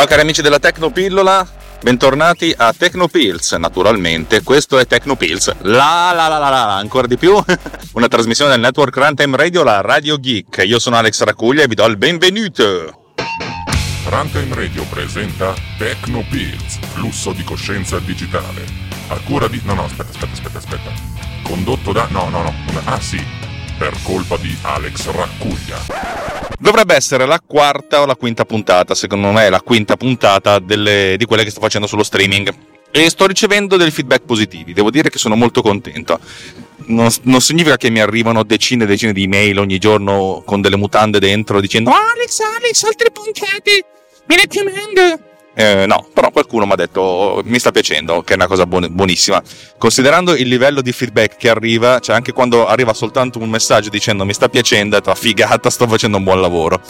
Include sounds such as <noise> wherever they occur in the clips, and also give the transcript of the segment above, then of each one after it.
Ciao cari amici della Tecnopillola, bentornati a Tecnopills, naturalmente, questo è Tecnopills, la la la la la, ancora di più, <laughs> una trasmissione del network Runtime Radio, la Radio Geek, io sono Alex Racuglia e vi do il benvenuto! Runtime Radio presenta Tecnopills, flusso di coscienza digitale, a cura di... no no, aspetta, aspetta, aspetta, aspetta, condotto da... no no no, ah sì, per colpa di Alex Raccuglia. Dovrebbe essere la quarta o la quinta puntata, secondo me è la quinta puntata delle, di quelle che sto facendo sullo streaming. E sto ricevendo dei feedback positivi, devo dire che sono molto contento. Non, non, significa che mi arrivano decine e decine di email ogni giorno con delle mutande dentro dicendo Alex, Alex, altre puntate, mi raccomando. Eh, no, però qualcuno mi ha detto mi sta piacendo, che è una cosa buon- buonissima. Considerando il livello di feedback che arriva, cioè anche quando arriva soltanto un messaggio dicendo mi sta piacendo, detto figata, sto facendo un buon lavoro.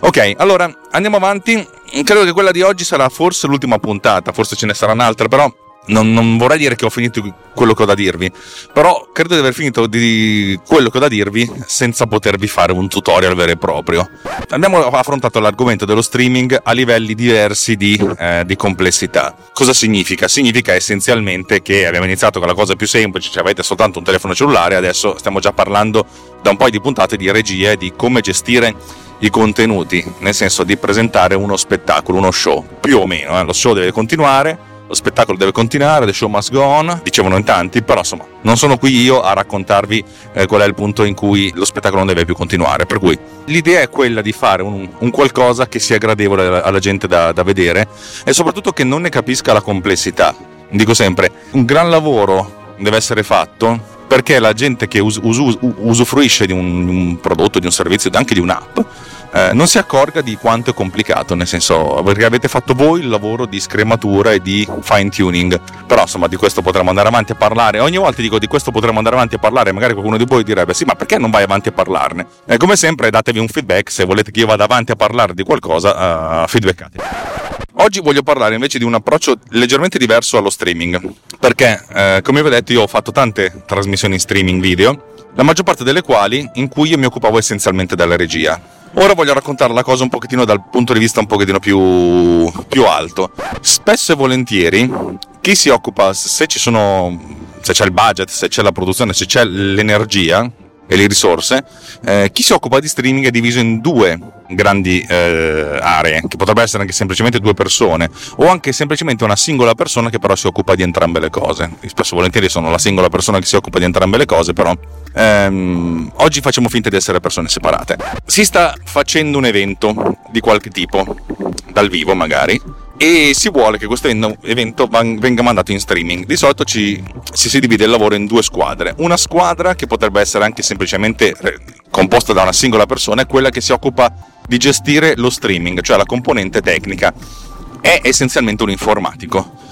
Ok, allora andiamo avanti. Credo che quella di oggi sarà forse l'ultima puntata, forse ce ne saranno altre, però non, non, vorrei dire che ho finito quello che ho da dirvi, però credo di aver finito di quello che ho da dirvi senza potervi fare un tutorial vero e proprio. Abbiamo affrontato l'argomento dello streaming a livelli diversi di, eh, di complessità. Cosa significa? Significa essenzialmente che abbiamo iniziato con la cosa più semplice, cioè avete soltanto un telefono cellulare, adesso stiamo già parlando da un po' di puntate di regia e di come gestire i contenuti, nel senso di presentare uno spettacolo, uno show, più o meno, eh? lo show deve continuare lo spettacolo deve continuare, the show must go on, dicevano in tanti, però insomma non sono qui io a raccontarvi eh, qual è il punto in cui lo spettacolo non deve più continuare, per cui l'idea è quella di fare un, un qualcosa che sia gradevole alla, alla gente da, da vedere e soprattutto che non ne capisca la complessità. Dico sempre, un gran lavoro deve essere fatto perché la gente che us- us- usufruisce di un, un, prodotto, di un servizio, anche di un'app, eh, non si accorga di quanto è complicato, nel senso perché avete fatto voi il lavoro di scrematura e di fine tuning. Però insomma di questo potremmo andare avanti a parlare. Ogni volta dico di questo potremmo andare avanti a parlare, magari qualcuno di voi direbbe sì, ma perché non vai avanti a parlarne? E come sempre datevi un feedback, se volete che io vada avanti a parlare di qualcosa, uh, feedbackate. Oggi voglio parlare invece di un approccio leggermente diverso allo streaming, perché eh, come vi ho detto io ho fatto tante trasmissioni in streaming video, la maggior parte delle quali in cui io mi occupavo essenzialmente della regia. Ora voglio raccontare la cosa un pochettino dal punto di vista un pochettino più, più alto. Spesso e volentieri chi si occupa, se ci sono, se c'è il budget, se c'è la produzione, se c'è l'energia, e le risorse, eh, chi si occupa di streaming è diviso in due grandi eh, aree, che potrebbe essere anche semplicemente due persone, o anche semplicemente una singola persona che però si occupa di entrambe le cose. Spesso e volentieri sono la singola persona che si occupa di entrambe le cose, però ehm, oggi facciamo finta di essere persone separate. Si sta facendo un evento di qualche tipo, dal vivo magari, e si vuole che questo evento venga mandato in streaming. Di solito ci, ci, si divide il lavoro in due squadre. Una squadra che potrebbe essere anche semplicemente composta da una singola persona è quella che si occupa di gestire lo streaming, cioè la componente tecnica. È essenzialmente un informatico.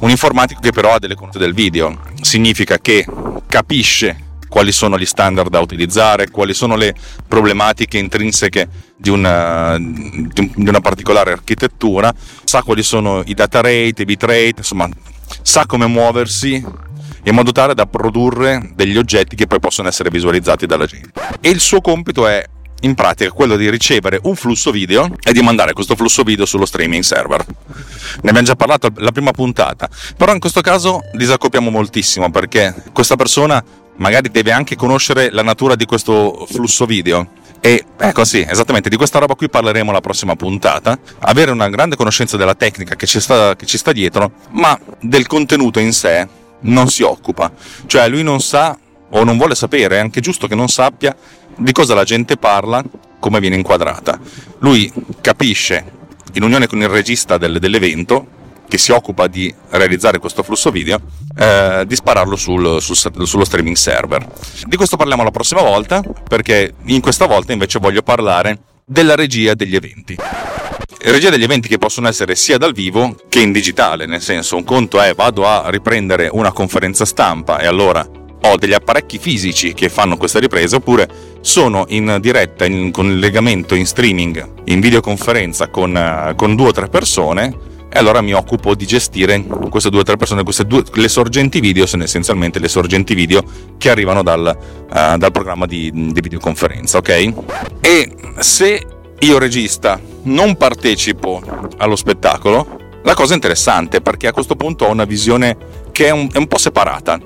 Un informatico che però ha delle conoscenze del video. Significa che capisce quali sono gli standard da utilizzare, quali sono le problematiche intrinseche di una, di una particolare architettura, sa quali sono i data rate, i bitrate, insomma, sa come muoversi in modo tale da produrre degli oggetti che poi possono essere visualizzati dalla gente. E il suo compito è in pratica quello di ricevere un flusso video e di mandare questo flusso video sullo streaming server. Ne abbiamo già parlato la prima puntata, però in questo caso disaccoppiamo moltissimo perché questa persona magari deve anche conoscere la natura di questo flusso video. E ecco sì, esattamente, di questa roba qui parleremo la prossima puntata. Avere una grande conoscenza della tecnica che ci sta, che ci sta dietro, ma del contenuto in sé non si occupa. Cioè lui non sa o non vuole sapere, è anche giusto che non sappia di cosa la gente parla, come viene inquadrata. Lui capisce, in unione con il regista del, dell'evento, che si occupa di realizzare questo flusso video, eh, di spararlo sul, sul, sullo streaming server. Di questo parliamo la prossima volta, perché in questa volta invece voglio parlare della regia degli eventi. Regia degli eventi che possono essere sia dal vivo che in digitale, nel senso un conto è vado a riprendere una conferenza stampa e allora ho degli apparecchi fisici che fanno questa ripresa oppure sono in diretta in, con legamento in streaming, in videoconferenza con, con due o tre persone e allora mi occupo di gestire queste due o tre persone, queste due, le sorgenti video sono essenzialmente le sorgenti video che arrivano dal, uh, dal programma di, di videoconferenza, ok? E se io regista non partecipo allo spettacolo, la cosa interessante perché a questo punto ho una visione che è un, è un po' separata.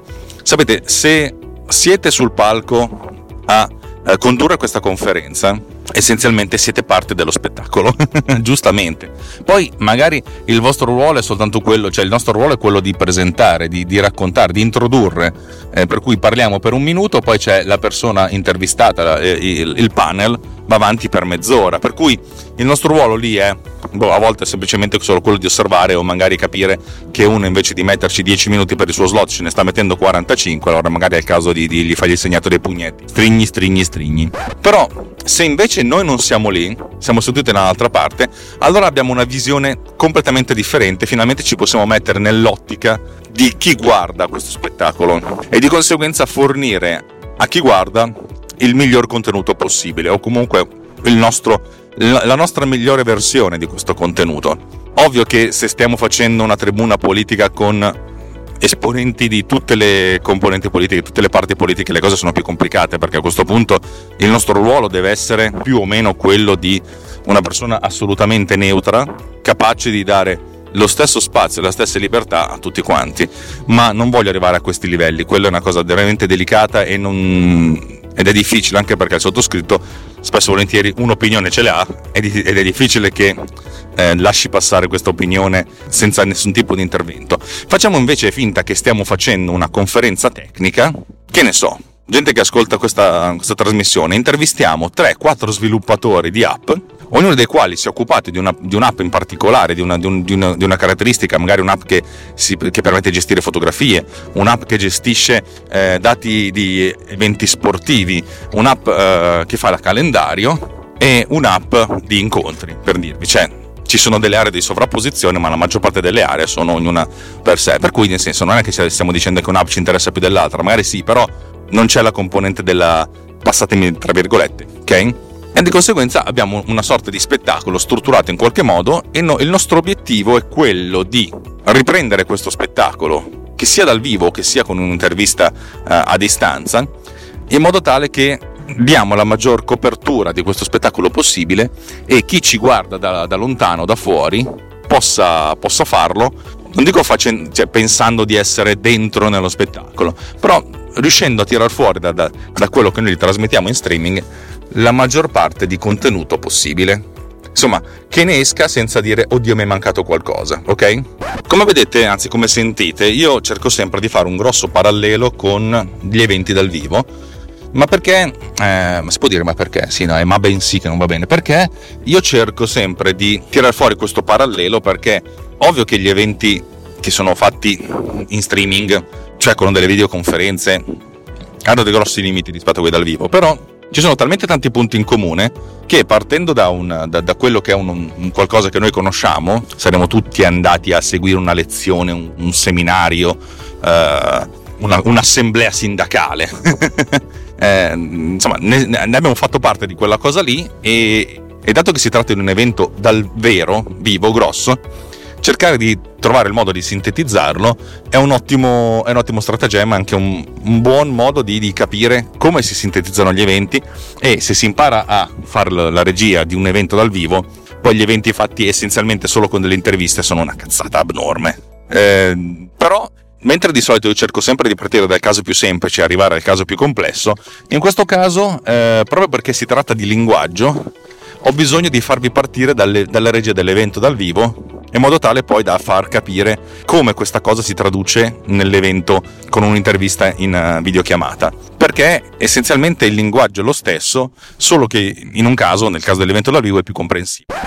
Sapete, se siete sul palco a eh, condurre questa conferenza, essenzialmente siete parte dello spettacolo, <laughs> giustamente. Poi magari il vostro ruolo è soltanto quello, cioè il nostro ruolo è quello di presentare, di, di raccontare, di introdurre, eh, per cui parliamo per un minuto, poi c'è la persona intervistata, eh, il, il panel va avanti per mezz'ora, per cui il nostro ruolo lì è boh, a volte è semplicemente solo quello di osservare o magari capire che uno invece di metterci 10 minuti per il suo slot ce ne sta mettendo 45, allora magari è il caso di, di gli fargli il segnato dei pugnetti. Strigni, strigni, strigni. Però se invece noi non siamo lì, siamo seduti da un'altra parte, allora abbiamo una visione completamente differente, finalmente ci possiamo mettere nell'ottica di chi guarda questo spettacolo e di conseguenza fornire a chi guarda il miglior contenuto possibile o comunque nostro la nostra migliore versione di questo contenuto. Ovvio che se stiamo facendo una tribuna politica con esponenti di tutte le componenti politiche, tutte le parti politiche, le cose sono più complicate perché a questo punto il nostro ruolo deve essere più o meno quello di una persona assolutamente neutra, capace di dare lo stesso spazio la stessa libertà a tutti quanti, ma non voglio arrivare a questi livelli, quella è una cosa veramente delicata e non ed è difficile anche perché il sottoscritto spesso e volentieri un'opinione ce l'ha ed è difficile che eh, lasci passare questa opinione senza nessun tipo di intervento. Facciamo invece finta che stiamo facendo una conferenza tecnica, che ne so, gente che ascolta questa, questa trasmissione, intervistiamo 3-4 sviluppatori di app ognuno dei quali si è occupato di, una, di un'app in particolare, di una, di, un, una, di una, caratteristica, magari un'app che, si, che, permette di gestire fotografie, un'app che gestisce eh, dati di eventi sportivi, un'app eh, che fa il calendario e un'app di incontri, per dirvi. Cioè, ci sono delle aree di sovrapposizione, ma la maggior parte delle aree sono ognuna per sé. Per cui, nel senso, non è che stiamo dicendo che un'app ci interessa più dell'altra, magari sì, però non c'è la componente della passatemi tra virgolette, ok? E di conseguenza abbiamo una sorta di spettacolo strutturato in qualche modo e no, il nostro obiettivo è quello di riprendere questo spettacolo, che sia dal vivo che sia con un'intervista uh, a distanza, in modo tale che diamo la maggior copertura di questo spettacolo possibile e chi ci guarda da, da lontano, da fuori, possa, possa farlo, non dico facendo, cioè, pensando di essere dentro nello spettacolo, però riuscendo a tirar fuori da, da, da quello che noi trasmettiamo in streaming la maggior parte di contenuto possibile. Insomma, che ne esca senza dire oddio mi è mancato qualcosa, ok? Come vedete, anzi come sentite, io cerco sempre di fare un grosso parallelo con gli eventi dal vivo, ma perché, eh, si può dire ma perché? Sì, no, è ma ben sì che non va bene, perché io cerco sempre di tirare fuori questo parallelo perché ovvio che gli eventi che sono fatti in streaming, cioè con delle videoconferenze, hanno dei grossi limiti rispetto a quelli dal vivo, però ci sono talmente tanti punti in comune che partendo da, un, da, da quello che è un, un, qualcosa che noi conosciamo, saremmo tutti andati a seguire una lezione, un, un seminario, eh, una, un'assemblea sindacale. <laughs> eh, insomma, ne, ne, abbiamo fatto parte di quella cosa lì e, e dato che si tratta di un evento dal vero, vivo, grosso, cercare di trovare il modo di sintetizzarlo è un ottimo, è un ottimo stratagemma, anche un, un buon modo di, di, capire come si sintetizzano gli eventi e se si impara a fare la regia di un evento dal vivo, poi gli eventi fatti essenzialmente solo con delle interviste sono una cazzata abnorme. Eh, però Mentre di solito io cerco sempre di partire dal caso più semplice e arrivare al caso più complesso, in questo caso, eh, proprio perché si tratta di linguaggio, ho bisogno di farvi partire dalle, dalla regia dell'evento dal vivo in modo tale poi da far capire come questa cosa si traduce nell'evento con un'intervista in eh, videochiamata. Perché essenzialmente il linguaggio è lo stesso, solo che in un caso, nel caso dell'evento dal vivo, è più comprensibile.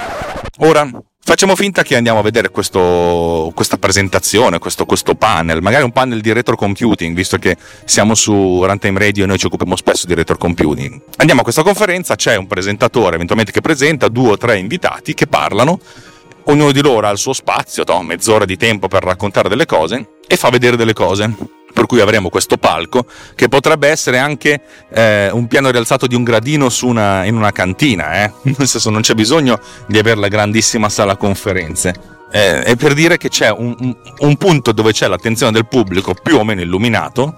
Ora, Facciamo finta che andiamo a vedere questo, questa presentazione, questo, questo, panel, magari un panel di retro computing, visto che siamo su Runtime Radio e noi ci occupiamo spesso di retro computing. Andiamo a questa conferenza, c'è un presentatore eventualmente che presenta, due o tre invitati che parlano, ognuno di loro ha il suo spazio, no? mezz'ora di tempo per raccontare delle cose e fa vedere delle cose. Per cui avremo questo palco che potrebbe essere anche eh, un piano rialzato di un gradino una, in una cantina, eh? <laughs> nel senso non c'è bisogno di avere la grandissima sala conferenze. Eh, è per dire che c'è un, un, un punto dove c'è l'attenzione del pubblico più o meno illuminato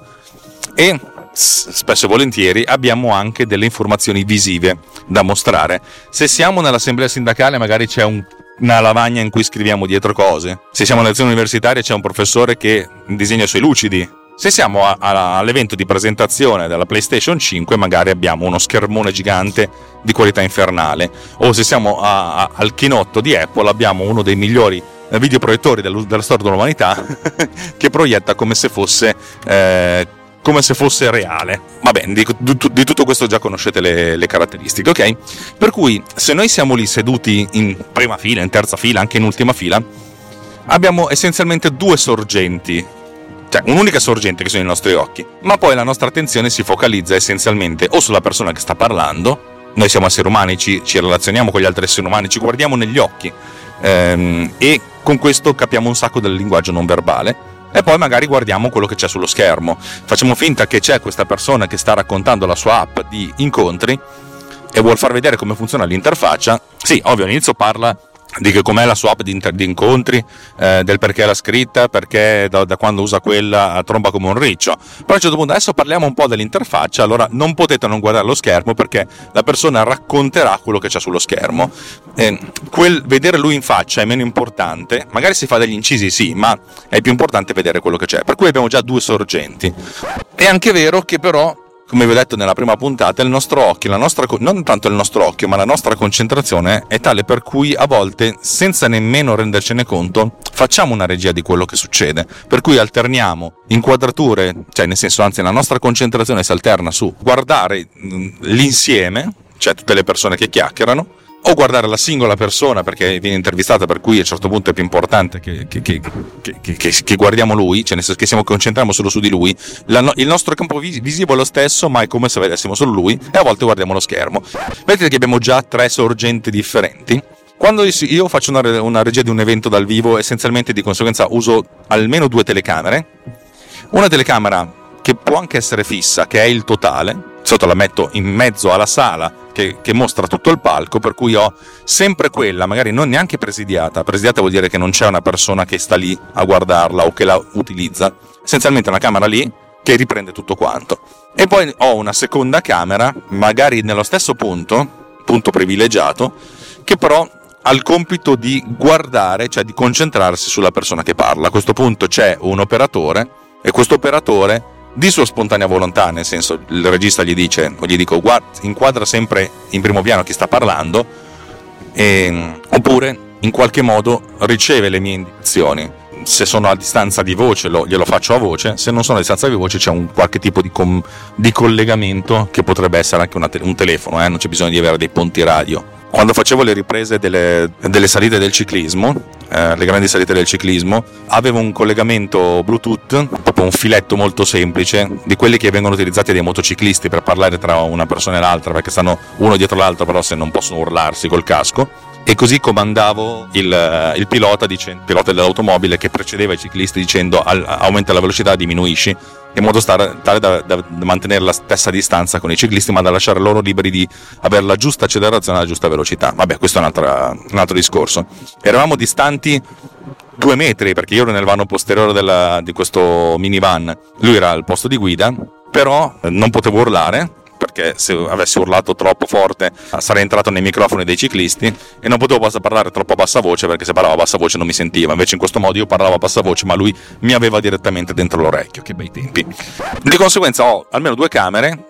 e spesso e volentieri abbiamo anche delle informazioni visive da mostrare. Se siamo nell'assemblea sindacale magari c'è un, una lavagna in cui scriviamo dietro cose, se siamo nella lezione universitaria c'è un professore che disegna i suoi lucidi, se siamo a, a, all'evento di presentazione della PlayStation 5 magari abbiamo uno schermone gigante di qualità infernale. O se siamo a, al chinotto di Apple abbiamo uno dei migliori videoproiettori della storia dell'umanità <laughs> che proietta come se fosse eh, come se fosse reale. Va bene, di, di, tutto questo già conoscete le, le, caratteristiche, ok? Per cui se noi siamo lì seduti in prima fila, in terza fila, anche in ultima fila, abbiamo essenzialmente due sorgenti. Cioè, un'unica sorgente che sono i nostri occhi, ma poi la nostra attenzione si focalizza essenzialmente o sulla persona che sta parlando, noi siamo esseri umani, ci, ci relazioniamo con gli altri esseri umani, ci guardiamo negli occhi ehm, e con questo capiamo un sacco del linguaggio non verbale e poi magari guardiamo quello che c'è sullo schermo. Facciamo finta che c'è questa persona che sta raccontando la sua app di incontri e vuol far vedere come funziona l'interfaccia. Sì, ovvio, all'inizio parla di che com'è la sua app di, inter- di incontri, eh, del perché l'ha scritta, perché da, da, quando usa quella tromba come un riccio. Però a un certo punto adesso parliamo un po' dell'interfaccia, allora non potete non guardare lo schermo perché la persona racconterà quello che c'è sullo schermo. Eh, quel vedere lui in faccia è meno importante, magari si fa degli incisi sì, ma è più importante vedere quello che c'è. Per cui abbiamo già due sorgenti. È anche vero che però come vi ho detto nella prima puntata, il nostro occhio, la nostra, non tanto il nostro occhio, ma la nostra concentrazione è tale per cui a volte, senza nemmeno rendercene conto, facciamo una regia di quello che succede. Per cui alterniamo inquadrature, cioè nel senso, anzi, la nostra concentrazione si alterna su guardare mm, l'insieme, cioè tutte le persone che chiacchierano, o guardare la singola persona perché viene intervistata, per cui a un certo punto è più importante che, che, che, che guardiamo lui, cioè nel senso che siamo concentriamo solo su di lui. La, il nostro campo visivo è lo stesso, ma è come se vedessimo solo lui e a volte guardiamo lo schermo. Vedete che abbiamo già tre sorgenti differenti. Quando io faccio una, una regia di un evento dal vivo, essenzialmente di conseguenza uso almeno due telecamere. Una telecamera che può anche essere fissa, che è il totale, sotto la metto in mezzo alla sala che, che, mostra tutto il palco, per cui ho sempre quella, magari non neanche presidiata. Presidiata vuol dire che non c'è una persona che sta lì a guardarla o che la utilizza. Essenzialmente una camera lì che riprende tutto quanto. E poi ho una seconda camera, magari nello stesso punto, punto privilegiato, che però ha il compito di guardare, cioè di concentrarsi sulla persona che parla. A questo punto c'è un operatore e questo operatore di sua spontanea volontà, nel senso il regista gli dice, o gli dico, guarda, inquadra sempre in primo piano chi sta parlando, e, oppure in qualche modo riceve le mie indicazioni. Se sono a distanza di voce lo, glielo faccio a voce, se non sono a distanza di voce c'è un qualche tipo di, com- di collegamento che potrebbe essere anche te- un telefono, eh? non c'è bisogno di avere dei ponti radio quando facevo le riprese delle, delle salite del ciclismo, eh, le grandi salite del ciclismo, avevo un collegamento Bluetooth, proprio un filetto molto semplice, di quelli che vengono utilizzati dai motociclisti per parlare tra una persona e l'altra, perché stanno uno dietro l'altro, però se non possono urlarsi col casco e così comandavo il, eh, il pilota, il pilota dell'automobile che precedeva i ciclisti dicendo aumenta la velocità, diminuisci, in modo tale da, da, mantenere la stessa distanza con i ciclisti, ma da lasciare loro liberi di avere la giusta accelerazione e la giusta velocità. Vabbè, questo è un altro, discorso. Eravamo distanti due metri, perché io ero nel vano posteriore della, di questo minivan, lui era al posto di guida, però non potevo urlare perché se avessi urlato troppo forte sarei entrato nei microfoni dei ciclisti e non potevo parlare troppo a bassa voce perché se parlavo a bassa voce non mi sentiva. Invece in questo modo io parlavo a bassa voce, ma lui mi aveva direttamente dentro l'orecchio. Che bei tempi. Di conseguenza ho almeno due camere,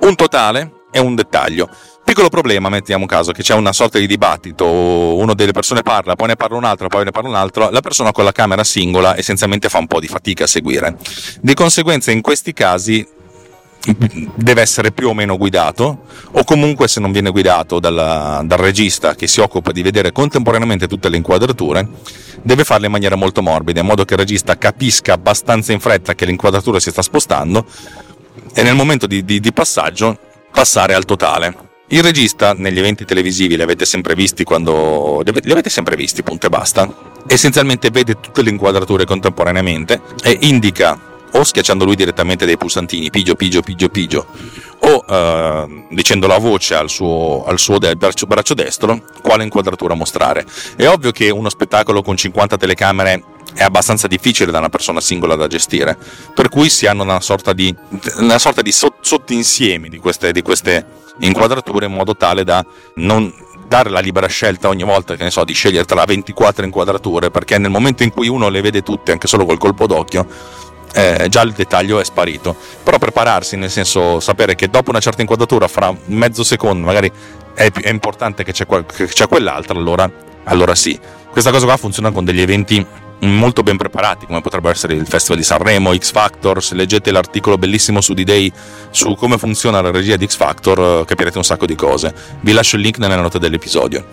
un totale e un dettaglio. Piccolo problema, mettiamo caso che c'è una sorta di dibattito, una delle persone parla, poi ne parla un'altra, poi ne parla un'altra, la persona con la camera singola essenzialmente fa un po' di fatica a seguire. Di conseguenza in questi casi deve essere più o meno guidato o comunque se non viene guidato dal, dal regista che si occupa di vedere contemporaneamente tutte le inquadrature deve farle in maniera molto morbida in modo che il regista capisca abbastanza in fretta che l'inquadratura si sta spostando e nel momento di, di, di passaggio passare al totale. Il regista negli eventi televisivi li avete sempre visti quando li avete sempre visti punto e basta. Essenzialmente vede tutte le inquadrature contemporaneamente e indica o schiacciando lui direttamente dei pulsantini, pigio, pigio, pigio, pigio, o eh, dicendo a voce al suo, al suo de- braccio, braccio, destro quale inquadratura mostrare. È ovvio che uno spettacolo con 50 telecamere è abbastanza difficile da una persona singola da gestire, per cui si hanno una sorta di, una sorta di sottoinsiemi di queste, di queste inquadrature in modo tale da non dare la libera scelta ogni volta che ne so di scegliere tra 24 inquadrature perché nel momento in cui uno le vede tutte anche solo col colpo d'occhio eh, già il dettaglio è sparito però prepararsi nel senso sapere che dopo una certa inquadratura fra mezzo secondo magari è, è importante che c'è, che c'è quell'altra allora, allora sì questa cosa qua funziona con degli eventi molto ben preparati, come potrebbe essere il Festival di Sanremo, X Factor. Se leggete l'articolo bellissimo su D-Day su come funziona la regia di X Factor, eh, capirete un sacco di cose. Vi lascio il link nelle note dell'episodio.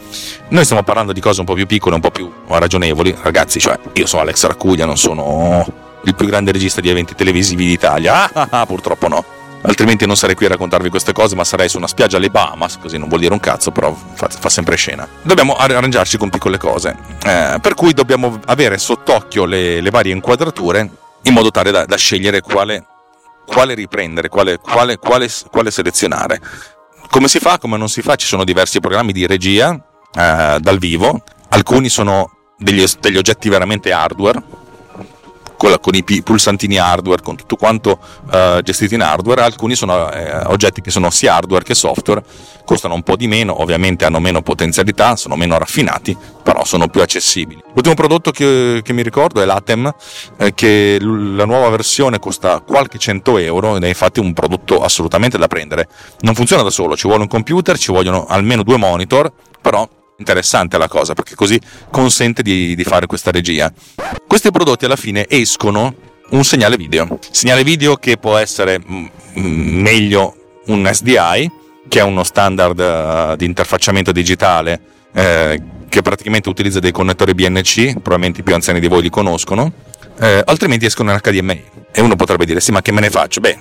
Noi stiamo parlando di cose un po' più piccole, un po' più ragionevoli. Ragazzi, cioè, io sono Alex Raccuglia, non sono il più grande regista di eventi televisivi d'Italia. Ah, ah, ah, purtroppo no altrimenti non sarei qui a raccontarvi queste cose, ma sarei su una spiaggia alle Bahamas, così non vuol dire un cazzo, però fa, fa sempre scena. Dobbiamo arrangiarci con piccole cose, eh, per cui dobbiamo avere sott'occhio le, le varie inquadrature in modo tale da, da scegliere quale, quale riprendere, quale, quale, quale, selezionare. Come si fa, come non si fa, ci sono diversi programmi di regia eh, dal vivo, alcuni sono degli, degli oggetti veramente hardware, con i pulsantini hardware, con tutto quanto uh, gestito in hardware, alcuni sono eh, oggetti che sono sia hardware che software, costano un po' di meno, ovviamente hanno meno potenzialità, sono meno raffinati, però sono più accessibili. L'ultimo prodotto che, che mi ricordo è l'Atem, eh, che la nuova versione costa qualche cento euro ed è infatti un prodotto assolutamente da prendere. Non funziona da solo, ci vuole un computer, ci vogliono almeno due monitor, però interessante la cosa perché così consente di, di fare questa regia. Questi prodotti alla fine escono un segnale video, segnale video che può essere mm, mm, meglio un SDI, che è uno standard uh, di interfacciamento digitale eh, che praticamente utilizza dei connettori BNC, probabilmente i più anziani di voi li conoscono, eh, altrimenti escono in HDMI. E uno potrebbe dire, sì, ma che me ne faccio? Beh,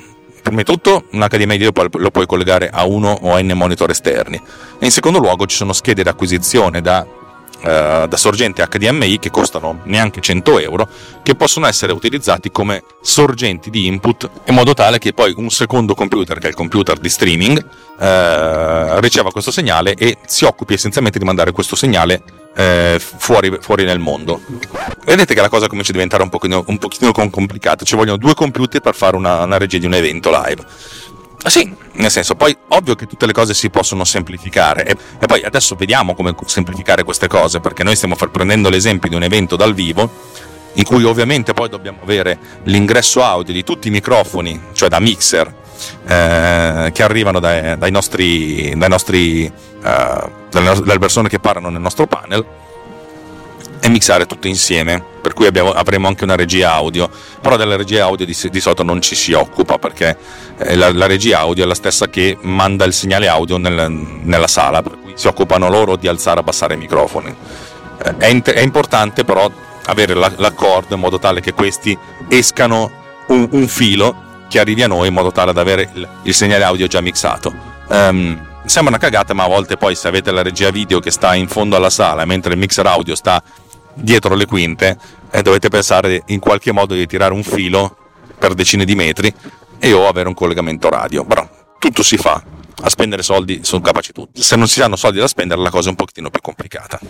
prima di tutto un HDMI lo puoi collegare a uno o n monitor esterni. E in secondo luogo ci sono schede di acquisizione da, uh, da sorgenti HDMI che costano neanche 100 euro che possono essere utilizzati come sorgenti di input in modo tale che poi un secondo computer che è il computer di streaming uh, riceva questo segnale e si occupi essenzialmente di mandare questo segnale eh, fuori, fuori, nel mondo. Vedete che la cosa comincia a diventare un pochino, un pochino complicata, ci vogliono due computer per fare una, una regia di un evento live. Ah, sì, nel senso, poi ovvio che tutte le cose si possono semplificare e, e poi adesso vediamo come semplificare queste cose perché noi stiamo prendendo l'esempio di un evento dal vivo in cui ovviamente poi dobbiamo avere l'ingresso audio di tutti i microfoni, cioè da mixer, eh, che arrivano dai, dai nostri, dai nostri eh, dalle, dalle, persone che parlano nel nostro panel e mixare tutto insieme per cui abbiamo, avremo anche una regia audio però della regia audio di, di solito non ci si occupa perché eh, la, la, regia audio è la stessa che manda il segnale audio nel, nella sala per cui si occupano loro di alzare e abbassare i microfoni eh, è, è, importante però avere la, l'accordo in modo tale che questi escano un, un filo che arrivi a noi in modo tale da avere il, il segnale audio già mixato. Um, sembra una cagata, ma a volte poi se avete la regia video che sta in fondo alla sala, mentre il mixer audio sta dietro le quinte, eh, dovete pensare in qualche modo di tirare un filo per decine di metri e o avere un collegamento radio. Però tutto si fa. A spendere soldi sono capaci tutti. Se non si hanno soldi da spendere, la cosa è un pochettino più complicata.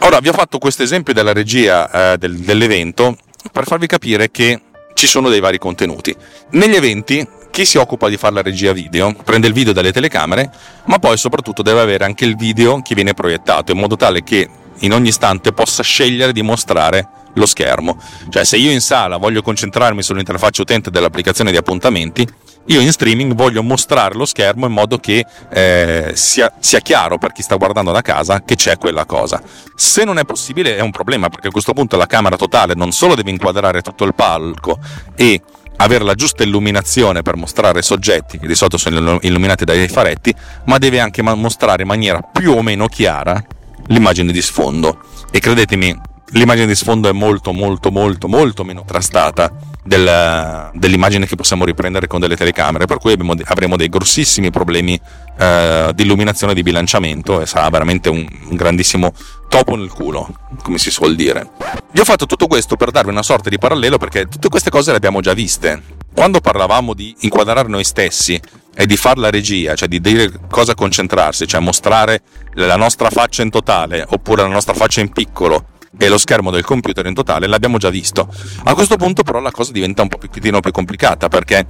Ora, vi ho fatto questo esempio della regia eh, del, dell'evento per farvi capire che ci sono dei vari contenuti. Negli eventi chi si occupa di fare la regia video prende il video dalle telecamere, ma poi soprattutto deve avere anche il video che viene proiettato in modo tale che in ogni istante possa scegliere di mostrare lo schermo. Cioè se io in sala voglio concentrarmi sull'interfaccia utente dell'applicazione di appuntamenti, io in streaming voglio mostrare lo schermo in modo che eh, sia, sia, chiaro per chi sta guardando da casa che c'è quella cosa. Se non è possibile è un problema perché a questo punto la camera totale non solo deve inquadrare tutto il palco e avere la giusta illuminazione per mostrare soggetti che di solito sono illuminati dai faretti, ma deve anche mostrare in maniera più o meno chiara l'immagine di sfondo. E credetemi, l'immagine di sfondo è molto molto molto molto meno trastata del, dell'immagine che possiamo riprendere con delle telecamere, per cui abbiamo, avremo dei grossissimi problemi eh, di illuminazione e di bilanciamento e sarà veramente un, un grandissimo topo nel culo, come si suol dire. Vi ho fatto tutto questo per darvi una sorta di parallelo perché tutte queste cose le abbiamo già viste. Quando parlavamo di inquadrare noi stessi e di fare la regia, cioè di dire cosa concentrarsi, cioè mostrare la nostra faccia in totale oppure la nostra faccia in piccolo e lo schermo del computer in totale l'abbiamo già visto. A questo punto però la cosa diventa un pochettino più complicata perché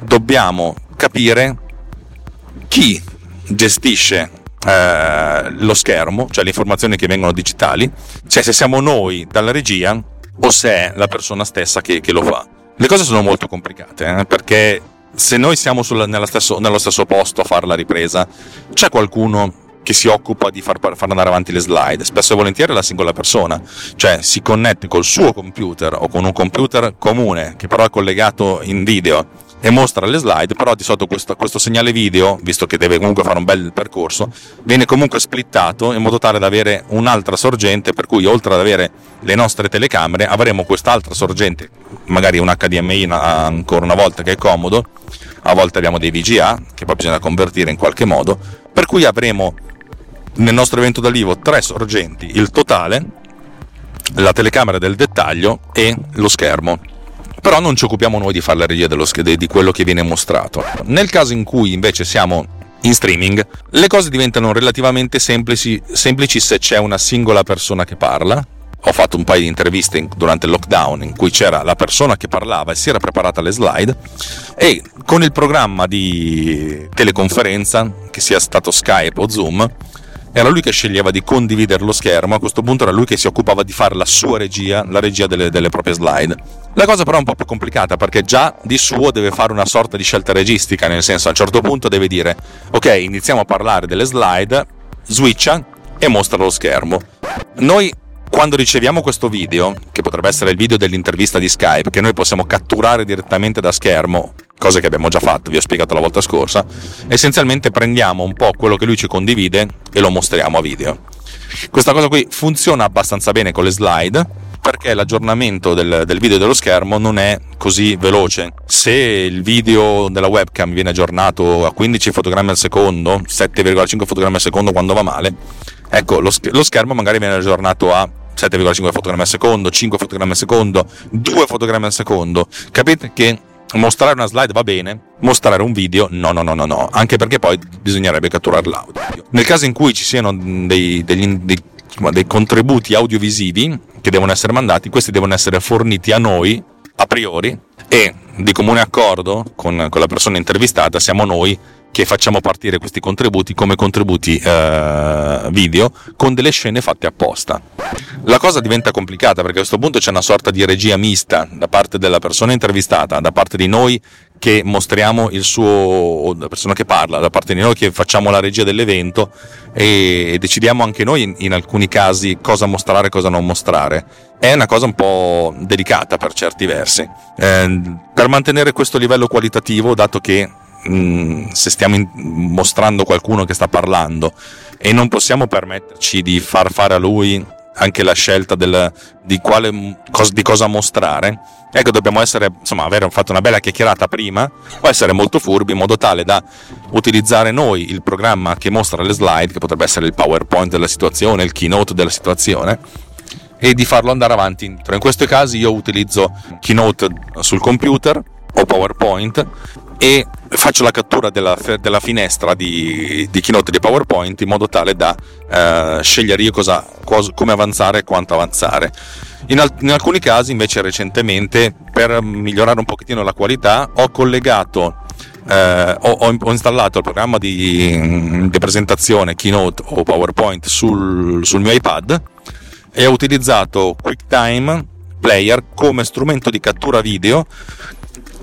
dobbiamo capire chi gestisce eh, lo schermo, cioè le informazioni che vengono digitali, cioè se siamo noi dalla regia o se è la persona stessa che, che lo fa. Le cose sono molto complicate eh, perché se noi siamo sul, stesso, nello stesso posto a fare la ripresa, c'è qualcuno che si occupa di far, far, andare avanti le slide, spesso e volentieri la singola persona, cioè si connette col suo computer o con un computer comune che però è collegato in video e mostra le slide, però di sotto questo, questo, segnale video, visto che deve comunque fare un bel percorso, viene comunque splittato in modo tale da avere un'altra sorgente, per cui oltre ad avere le nostre telecamere avremo quest'altra sorgente, magari un HDMI ancora una volta che è comodo, a volte abbiamo dei VGA che poi bisogna convertire in qualche modo, per cui avremo nel nostro evento dall'Ivo tre sorgenti, il totale, la telecamera del dettaglio e lo schermo però non ci occupiamo noi di fare la regia dello, di quello che viene mostrato. Nel caso in cui invece siamo in streaming, le cose diventano relativamente semplici, semplici se c'è una singola persona che parla. Ho fatto un paio di interviste durante il lockdown in cui c'era la persona che parlava e si era preparata le slide e con il programma di teleconferenza, che sia stato Skype o Zoom, era lui che sceglieva di condividere lo schermo, a questo punto era lui che si occupava di fare la sua regia, la regia delle, delle proprie slide. La cosa però è un po' più complicata perché già di suo deve fare una sorta di scelta registica, nel senso a un certo punto deve dire ok, iniziamo a parlare delle slide, switcha e mostra lo schermo. Noi quando riceviamo questo video, che potrebbe essere il video dell'intervista di Skype, che noi possiamo catturare direttamente da schermo, cosa che abbiamo già fatto, vi ho spiegato la volta scorsa, essenzialmente prendiamo un po' quello che lui ci condivide e lo mostriamo a video. Questa cosa qui funziona abbastanza bene con le slide, perché l'aggiornamento del, del, video dello schermo non è così veloce. Se il video della webcam viene aggiornato a 15 fotogrammi al secondo, 7,5 fotogrammi al secondo quando va male, ecco lo, lo schermo magari viene aggiornato a 7,5 fotogrammi al secondo, 5 fotogrammi al secondo, 2 fotogrammi al secondo. Capite che mostrare una slide va bene, mostrare un video no, no, no, no, no, anche perché poi bisognerebbe catturare l'audio. Nel caso in cui ci siano dei, degli, dei dei contributi audiovisivi che devono essere mandati, questi devono essere forniti a noi a priori e di comune accordo con, con la persona intervistata siamo noi che facciamo partire questi contributi come contributi eh, video con delle scene fatte apposta. La cosa diventa complicata perché a questo punto c'è una sorta di regia mista da parte della persona intervistata, da parte di noi che mostriamo il suo, la persona che parla, da parte di noi che facciamo la regia dell'evento e decidiamo anche noi in, in alcuni casi cosa mostrare e cosa non mostrare. È una cosa un po' delicata per certi versi. Eh, per mantenere questo livello qualitativo, dato che mh, se stiamo in, mostrando qualcuno che sta parlando e non possiamo permetterci di far fare a lui anche la scelta del, di, quale, di cosa mostrare, ecco dobbiamo essere, insomma, aver fatto una bella chiacchierata prima, o essere molto furbi in modo tale da utilizzare noi il programma che mostra le slide, che potrebbe essere il PowerPoint della situazione, il keynote della situazione, e di farlo andare avanti. In questi casi io utilizzo Keynote sul computer o PowerPoint e faccio la cattura della, della finestra di, di, Keynote di PowerPoint in modo tale da eh, scegliere io cosa, cosa, come avanzare e quanto avanzare. In, al, in, alcuni casi invece recentemente per migliorare un pochettino la qualità ho collegato eh, ho, ho, installato il programma di, di, presentazione Keynote o PowerPoint sul, sul mio iPad e ho utilizzato QuickTime Player come strumento di cattura video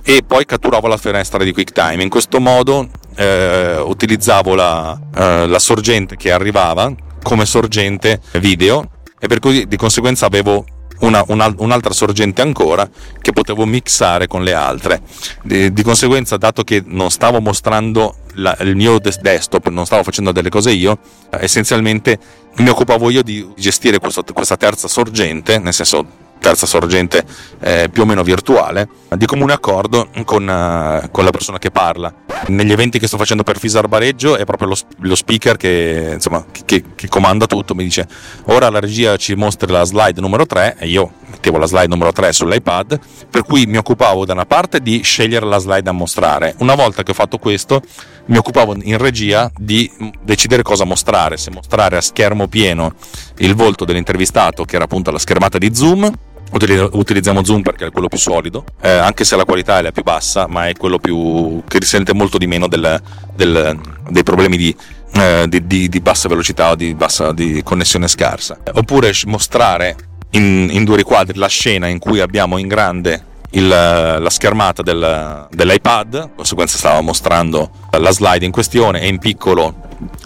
e poi catturavo la finestra di QuickTime. In questo modo eh, utilizzavo la, eh, la, sorgente che arrivava come sorgente video e per cui di conseguenza avevo una, una, un'altra sorgente ancora che potevo mixare con le altre. Di, di conseguenza, dato che non stavo mostrando la, il mio desktop, non stavo facendo delle cose io, essenzialmente mi occupavo io di gestire questo, questa terza sorgente, nel senso terza sorgente eh, più o meno virtuale, di comune accordo con, uh, con, la persona che parla. Negli eventi che sto facendo per Fisar Bareggio è proprio lo, lo speaker che, insomma, che, che, comanda tutto, mi dice ora la regia ci mostra la slide numero 3 e io mettevo la slide numero 3 sull'iPad, per cui mi occupavo da una parte di scegliere la slide da mostrare. Una volta che ho fatto questo, mi occupavo in regia di decidere cosa mostrare, se mostrare a schermo pieno il volto dell'intervistato, che era appunto la schermata di Zoom, utilizziamo Zoom perché è quello più solido, eh, anche se la qualità è la più bassa, ma è quello più, che risente molto di meno del, del, dei problemi di, eh, di, di, di, bassa velocità o di, bassa, connessione scarsa. Oppure mostrare in, in due riquadri la scena in cui abbiamo in grande il, la schermata del, dell'iPad, di conseguenza stava mostrando la slide in questione e in piccolo,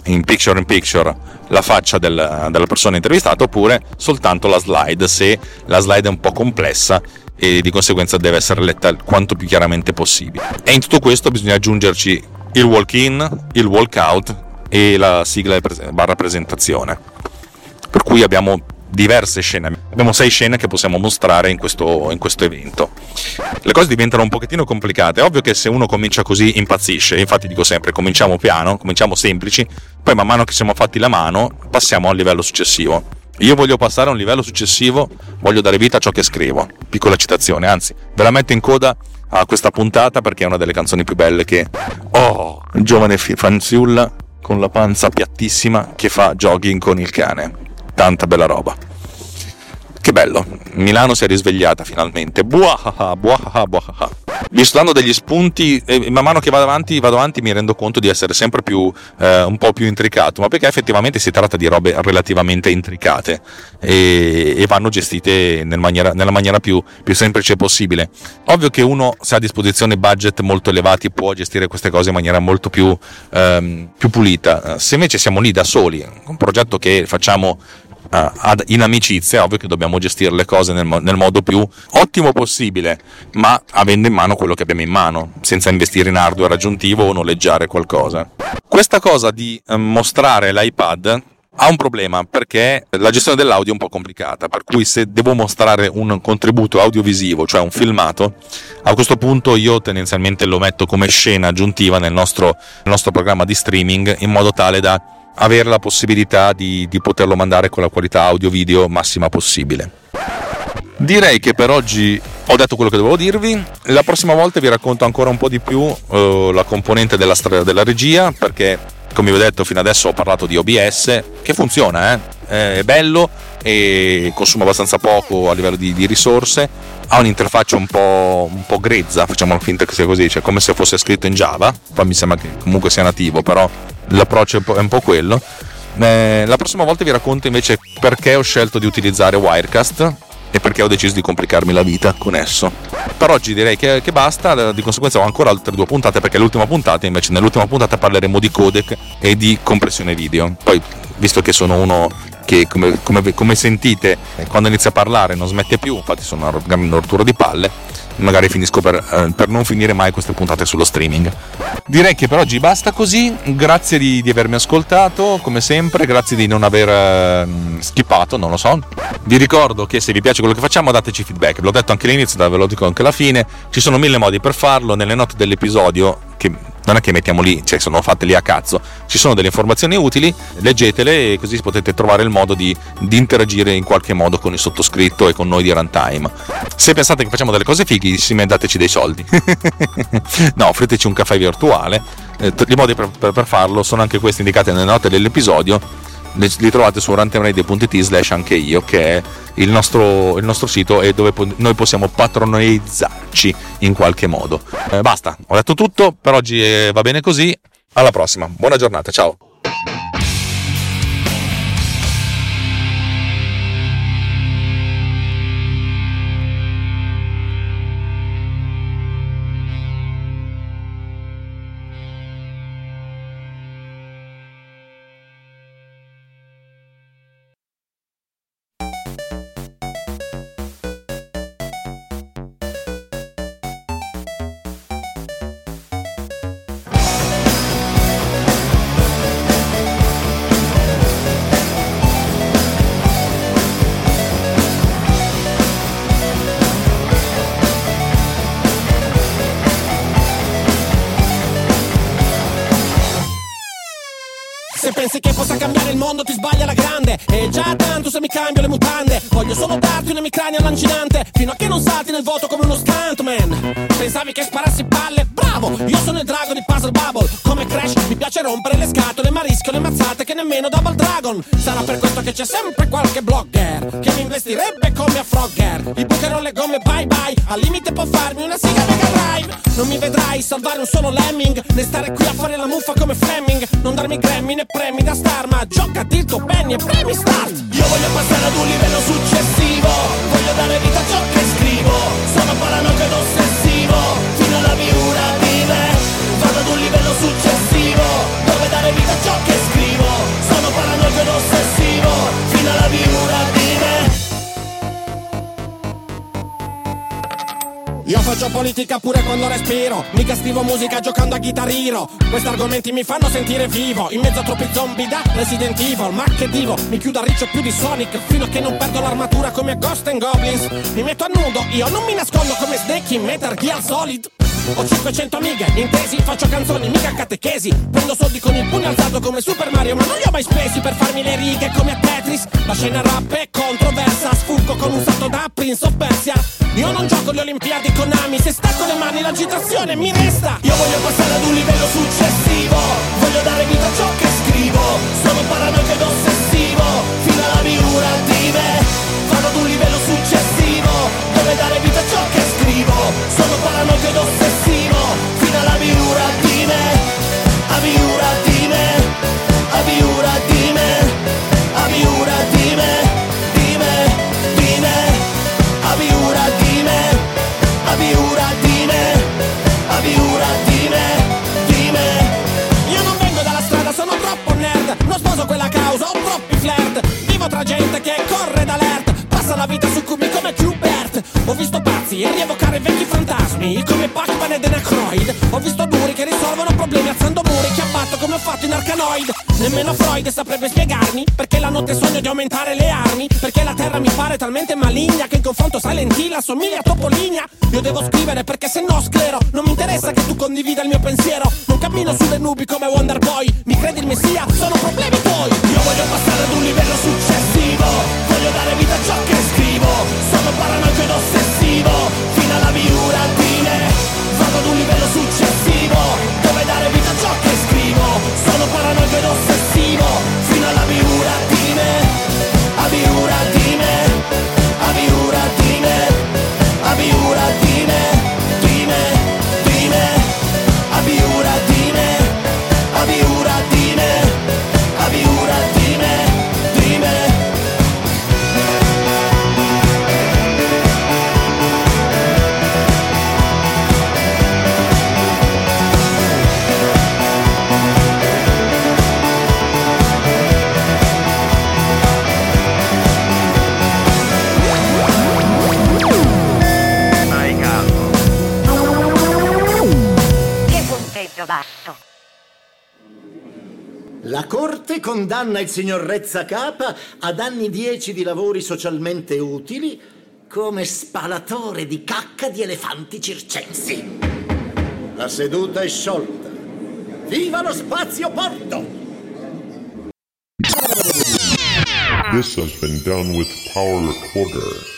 in picture in picture, la faccia del, della persona intervistata, oppure soltanto la slide, se la slide è un po' complessa e di conseguenza deve essere letta quanto più chiaramente possibile. E in tutto questo bisogna aggiungerci il walk-in, il walk-out e la sigla barra presentazione. Per cui abbiamo diverse scene. Abbiamo sei scene che possiamo mostrare in questo, in questo, evento. Le cose diventano un pochettino complicate. È ovvio che se uno comincia così impazzisce. Infatti dico sempre, cominciamo piano, cominciamo semplici, poi man mano che siamo fatti la mano passiamo al livello successivo. Io voglio passare a un livello successivo, voglio dare vita a ciò che scrivo. Piccola citazione, anzi, ve la metto in coda a questa puntata perché è una delle canzoni più belle che... Oh, giovane fanciulla con la panza piattissima che fa jogging con il cane tanta bella roba. Che bello, Milano si è risvegliata finalmente. Buahaha, buahaha, buahaha. Vi sto dando degli spunti e man mano che vado avanti, vado avanti mi rendo conto di essere sempre più, eh, un po' più intricato, ma perché effettivamente si tratta di robe relativamente intricate e, e vanno gestite nel maniera, nella maniera più, più, semplice possibile. Ovvio che uno se ha a disposizione budget molto elevati può gestire queste cose in maniera molto più, ehm, più pulita. Se invece siamo lì da soli, un progetto che facciamo uh, in amicizia, ovvio che dobbiamo gestire le cose nel, nel, modo più ottimo possibile, ma avendo in mano quello che abbiamo in mano, senza investire in hardware aggiuntivo o noleggiare qualcosa. Questa cosa di uh, mostrare l'iPad ha un problema perché la gestione dell'audio è un po' complicata, per cui se devo mostrare un contributo audiovisivo, cioè un filmato, a questo punto io tendenzialmente lo metto come scena aggiuntiva nel nostro, nel nostro programma di streaming in modo tale da avere la possibilità di, di poterlo mandare con la qualità audio-video massima possibile. Direi che per oggi ho detto quello che dovevo dirvi. La prossima volta vi racconto ancora un po' di più uh, la componente della, della regia, perché come vi ho detto fino adesso ho parlato di OBS, che funziona, eh? è bello e consuma abbastanza poco a livello di, di risorse, ha un'interfaccia un po', un po', grezza, facciamo finta che sia così, cioè come se fosse scritto in Java, poi mi sembra che comunque sia nativo, però l'approccio è un po' quello. Eh, la prossima volta vi racconto invece perché ho scelto di utilizzare Wirecast e perché ho deciso di complicarmi la vita con esso. Per oggi direi che, che, basta, di conseguenza ho ancora altre due puntate perché l'ultima puntata invece nell'ultima puntata parleremo di codec e di compressione video. Poi visto che sono uno che come, come, come sentite quando inizia a parlare non smette più, infatti sono una rottura di palle, magari finisco per, eh, per, non finire mai queste puntate sullo streaming. Direi che per oggi basta così, grazie di, di avermi ascoltato, come sempre, grazie di non aver eh, skippato, non lo so. Vi ricordo che se vi piace quello che facciamo dateci feedback, ve l'ho detto anche all'inizio, ve lo dico anche alla fine, ci sono mille modi per farlo, nelle note dell'episodio che non è che mettiamo lì, cioè sono fatte lì a cazzo, ci sono delle informazioni utili, leggetele e così potete trovare il modo di, di interagire in qualche modo con il sottoscritto e con noi di Runtime. Se pensate che facciamo delle cose fighissime, dateci dei soldi. <laughs> no, offriteci un caffè virtuale. Eh, I modi per, per, per farlo sono anche questi indicati nelle note dell'episodio li trovate su rantemradio.it slash anche io che è il nostro, il nostro sito e dove noi possiamo patronalizzarci in qualche modo. Eh, basta ho detto tutto per oggi eh, va bene così. Alla prossima buona giornata ciao Voglio solo darti un'emicrania lancinante. Fino a che non salti nel voto come uno stuntman. Pensavi che sparassi palle? Bravo! Io sono il drago di Puzzle Bubble. Come Crash mi piace rompere le scatole Ma rischio le mazzate che nemmeno Double Dragon. Sarà per questo che c'è sempre qualche blogger Che mi investirebbe come a Frogger. Gli bucherò le gomme bye bye Al limite può farmi una siga Mega Drive. Non mi vedrai salvare un solo lemming Né stare qui a fare la muffa come Fleming. Non darmi Grammy né premi da star Ma giocati il tuo penny e premi start. Io voglio passare ad un livello successivo Voglio dare vita a ciò che scrivo. Sono paranoico Io faccio politica pure quando respiro Mica scrivo musica giocando a chitarriro Questi argomenti mi fanno sentire vivo In mezzo a troppi zombie da Resident Evil. Ma che divo, mi chiudo a riccio più di Sonic Fino a che non perdo l'armatura come Ghost and Goblins. Mi metto a nudo, io non mi nascondo come Snake in Metal Gear Solid ho 500 amiche, intesi, faccio canzoni, mica catechesi. Prendo soldi con il pugno alzato come Super Mario Ma non li ho mai spesi per farmi le righe come a Tetris. La scena rap è controversa Sfuggo con un salto da Prince of Persia. Io non gioco le Olimpiadi con Ami Se stacco le mani l'agitazione mi resta. Io voglio passare ad un livello successivo Voglio dare vita a ciò che scrivo. Sono paranoico ed ossessivo Fino alla miura di Vado ad un livello successivo Dove dare vita a ciò che scrivo. Sono paranoico ed ossessivo. Fino alla miura di me. A miura di me. A miura di me Ho visto pazzi e rievocare vecchi fantasmi Come Pac-Man ed Anacroid. Ho visto duri che risolvono problemi alzando muri Che abbatto come ho fatto in Arcanoid. Nemmeno Freud saprebbe spiegarmi Perché la notte sogno di aumentare le armi Perché la terra mi pare talmente maligna Che in confronto Silent Hill assomiglia a Topolinia. Io devo scrivere perché se no sclero Non mi interessa che tu condivida il mio pensiero. Non cammino sulle nubi come Wonder Boy Mi credi il messia? Sono problemi tuoi condanna il signor Rezzacapa ad anni 10 di lavori socialmente utili come spalatore di cacca di elefanti circensi. La seduta è sciolta. Viva lo spazio porto! This has been done with Power Recorder.